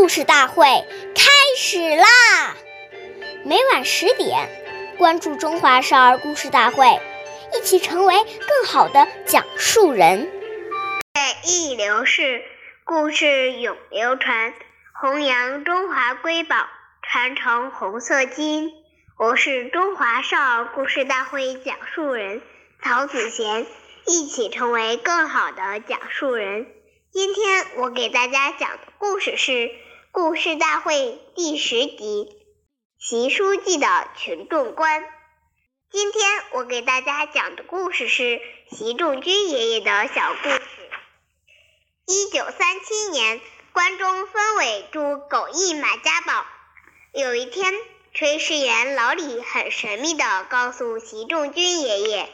故事大会开始啦！每晚十点，关注《中华少儿故事大会》，一起成为更好的讲述人。忆流逝，故事永流传，弘扬中华瑰宝，传承红色基因。我是中华少儿故事大会讲述人曹子贤，一起成为更好的讲述人。今天我给大家讲的故事是《故事大会》第十集《习书记的群众观》。今天我给大家讲的故事是习仲勋爷爷的小故事。一九三七年，关中分委驻狗驿马家堡。有一天，炊事员老李很神秘地告诉习仲勋爷爷。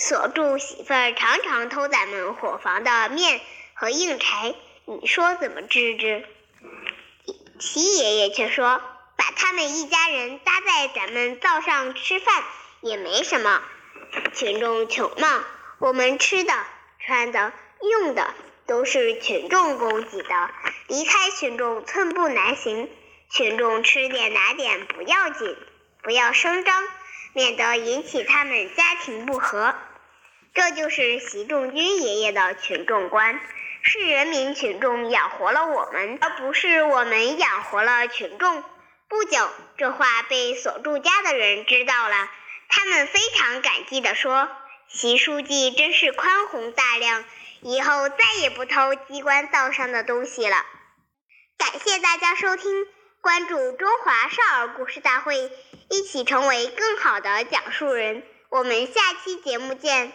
锁住媳妇儿常常偷咱们伙房的面和硬柴，你说怎么治治？齐爷爷却说，把他们一家人搭在咱们灶上吃饭也没什么。群众穷嘛，我们吃的、穿的、用的都是群众供给的，离开群众寸步难行。群众吃点拿点不要紧，不要声张，免得引起他们家庭不和。这就是习仲勋爷爷的群众观，是人民群众养活了我们，而不是我们养活了群众。不久，这话被锁住家的人知道了，他们非常感激地说：“习书记真是宽宏大量，以后再也不偷机关灶上的东西了。”感谢大家收听，关注中华少儿故事大会，一起成为更好的讲述人。我们下期节目见。